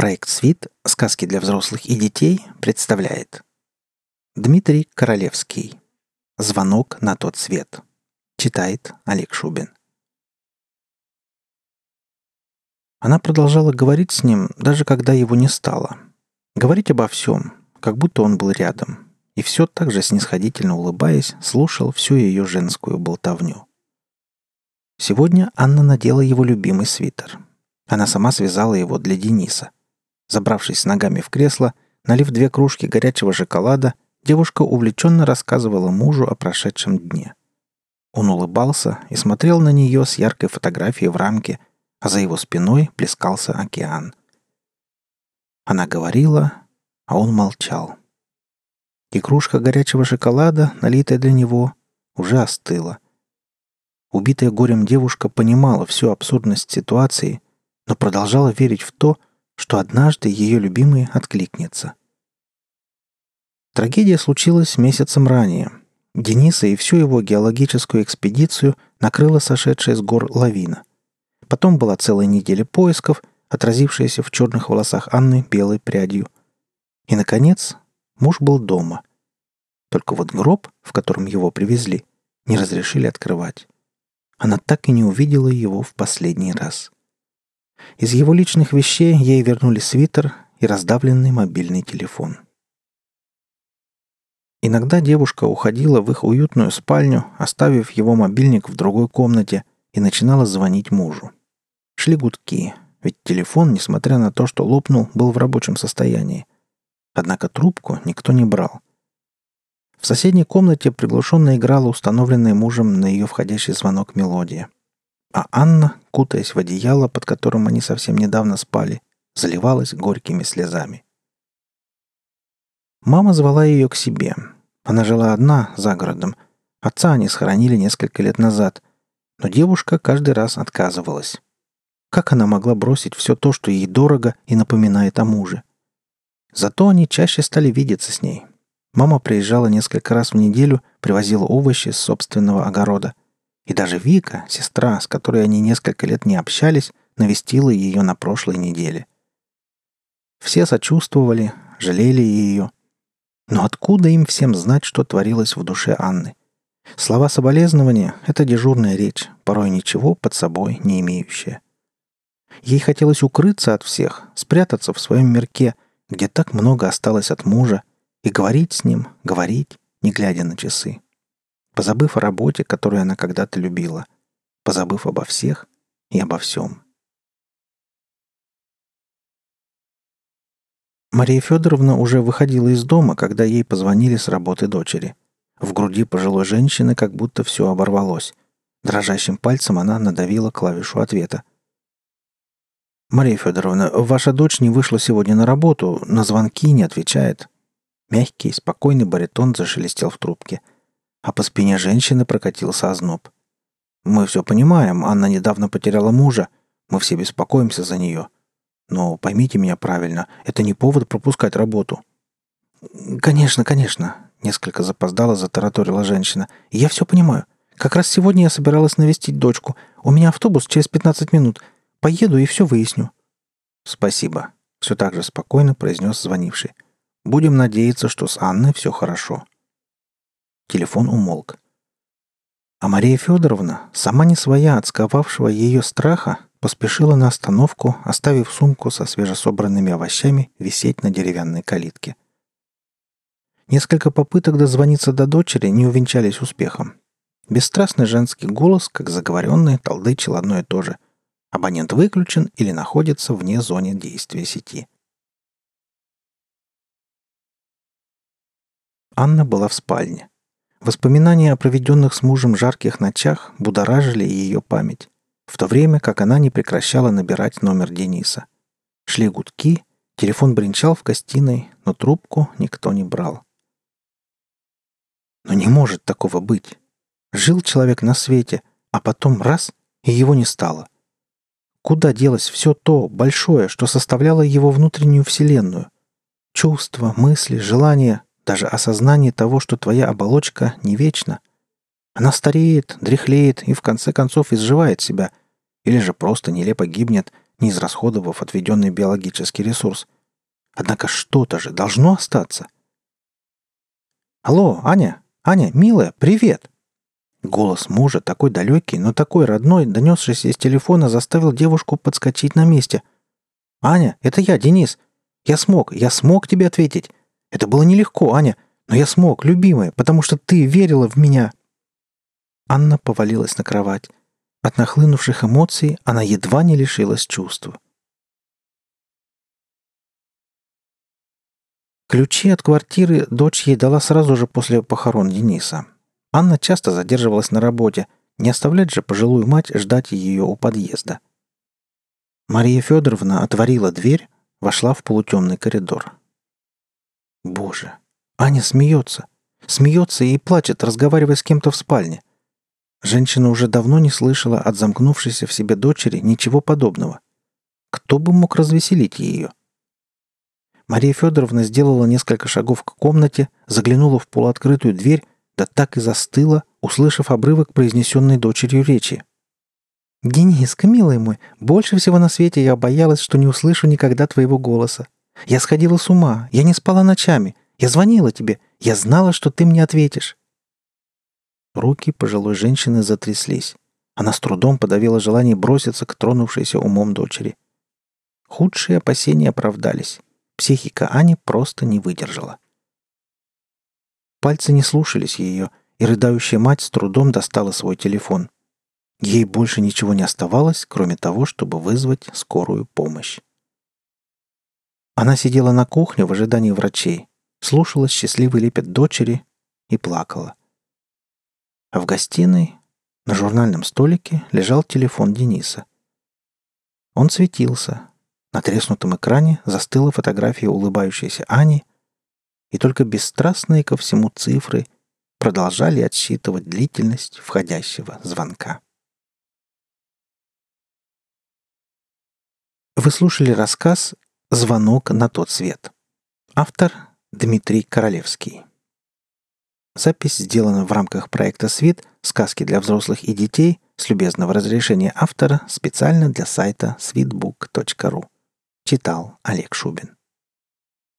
Проект «Свит. Сказки для взрослых и детей» представляет Дмитрий Королевский «Звонок на тот свет» Читает Олег Шубин Она продолжала говорить с ним, даже когда его не стало. Говорить обо всем, как будто он был рядом, и все так же снисходительно улыбаясь, слушал всю ее женскую болтовню. Сегодня Анна надела его любимый свитер. Она сама связала его для Дениса – Забравшись ногами в кресло, налив две кружки горячего шоколада, девушка увлеченно рассказывала мужу о прошедшем дне. Он улыбался и смотрел на нее с яркой фотографией в рамке, а за его спиной плескался океан. Она говорила, а он молчал. И кружка горячего шоколада, налитая для него, уже остыла. Убитая горем девушка понимала всю абсурдность ситуации, но продолжала верить в то, что однажды ее любимый откликнется. Трагедия случилась месяцем ранее. Дениса и всю его геологическую экспедицию накрыла сошедшая с гор лавина. Потом была целая неделя поисков, отразившаяся в черных волосах Анны белой прядью. И, наконец, муж был дома. Только вот гроб, в котором его привезли, не разрешили открывать. Она так и не увидела его в последний раз. Из его личных вещей ей вернули свитер и раздавленный мобильный телефон. Иногда девушка уходила в их уютную спальню, оставив его мобильник в другой комнате, и начинала звонить мужу. Шли гудки, ведь телефон, несмотря на то, что лопнул, был в рабочем состоянии. Однако трубку никто не брал. В соседней комнате приглушенно играла установленная мужем на ее входящий звонок мелодия – а Анна, кутаясь в одеяло, под которым они совсем недавно спали, заливалась горькими слезами. Мама звала ее к себе. Она жила одна, за городом. Отца они схоронили несколько лет назад, но девушка каждый раз отказывалась. Как она могла бросить все то, что ей дорого и напоминает о муже? Зато они чаще стали видеться с ней. Мама приезжала несколько раз в неделю, привозила овощи с собственного огорода. И даже Вика, сестра, с которой они несколько лет не общались, навестила ее на прошлой неделе. Все сочувствовали, жалели ее. Но откуда им всем знать, что творилось в душе Анны? Слова соболезнования — это дежурная речь, порой ничего под собой не имеющая. Ей хотелось укрыться от всех, спрятаться в своем мирке, где так много осталось от мужа, и говорить с ним, говорить, не глядя на часы позабыв о работе, которую она когда-то любила, позабыв обо всех и обо всем. Мария Федоровна уже выходила из дома, когда ей позвонили с работы дочери. В груди пожилой женщины как будто все оборвалось. Дрожащим пальцем она надавила клавишу ответа. «Мария Федоровна, ваша дочь не вышла сегодня на работу, на звонки не отвечает». Мягкий, спокойный баритон зашелестел в трубке а по спине женщины прокатился озноб. «Мы все понимаем, Анна недавно потеряла мужа, мы все беспокоимся за нее. Но поймите меня правильно, это не повод пропускать работу». «Конечно, конечно», — несколько запоздала затараторила женщина. «Я все понимаю. Как раз сегодня я собиралась навестить дочку. У меня автобус через 15 минут. Поеду и все выясню». «Спасибо», — все так же спокойно произнес звонивший. «Будем надеяться, что с Анной все хорошо». Телефон умолк. А Мария Федоровна, сама не своя от ее страха, поспешила на остановку, оставив сумку со свежесобранными овощами висеть на деревянной калитке. Несколько попыток дозвониться до дочери не увенчались успехом. Бесстрастный женский голос, как заговоренный, толдычил одно и то же. Абонент выключен или находится вне зоны действия сети. Анна была в спальне. Воспоминания о проведенных с мужем жарких ночах будоражили ее память, в то время как она не прекращала набирать номер Дениса. Шли гудки, телефон бренчал в гостиной, но трубку никто не брал. Но не может такого быть. Жил человек на свете, а потом раз — и его не стало. Куда делось все то большое, что составляло его внутреннюю вселенную? Чувства, мысли, желания, даже осознание того, что твоя оболочка не вечна. Она стареет, дряхлеет и в конце концов изживает себя, или же просто нелепо гибнет, не израсходовав отведенный биологический ресурс. Однако что-то же должно остаться. «Алло, Аня! Аня, милая, привет!» Голос мужа, такой далекий, но такой родной, донесшийся из телефона, заставил девушку подскочить на месте. «Аня, это я, Денис. Я смог, я смог тебе ответить. Это было нелегко, Аня, но я смог, любимая, потому что ты верила в меня». Анна повалилась на кровать. От нахлынувших эмоций она едва не лишилась чувств. Ключи от квартиры дочь ей дала сразу же после похорон Дениса. Анна часто задерживалась на работе, не оставлять же пожилую мать ждать ее у подъезда. Мария Федоровна отворила дверь, вошла в полутемный коридор. Боже, Аня смеется. Смеется и плачет, разговаривая с кем-то в спальне. Женщина уже давно не слышала от замкнувшейся в себе дочери ничего подобного. Кто бы мог развеселить ее? Мария Федоровна сделала несколько шагов к комнате, заглянула в полуоткрытую дверь, да так и застыла, услышав обрывок произнесенной дочерью речи. «Дениска, милый мой, больше всего на свете я боялась, что не услышу никогда твоего голоса. Я сходила с ума, я не спала ночами, я звонила тебе, я знала, что ты мне ответишь. Руки пожилой женщины затряслись. Она с трудом подавила желание броситься к тронувшейся умом дочери. Худшие опасения оправдались. Психика Ани просто не выдержала. Пальцы не слушались ее, и рыдающая мать с трудом достала свой телефон. Ей больше ничего не оставалось, кроме того, чтобы вызвать скорую помощь. Она сидела на кухне в ожидании врачей, слушала счастливый лепет дочери и плакала. А в гостиной на журнальном столике лежал телефон Дениса. Он светился. На треснутом экране застыла фотография улыбающейся Ани, и только бесстрастные ко всему цифры продолжали отсчитывать длительность входящего звонка. Вы слушали рассказ «Звонок на тот свет». Автор Дмитрий Королевский. Запись сделана в рамках проекта «Свит. Сказки для взрослых и детей» с любезного разрешения автора специально для сайта sweetbook.ru. Читал Олег Шубин.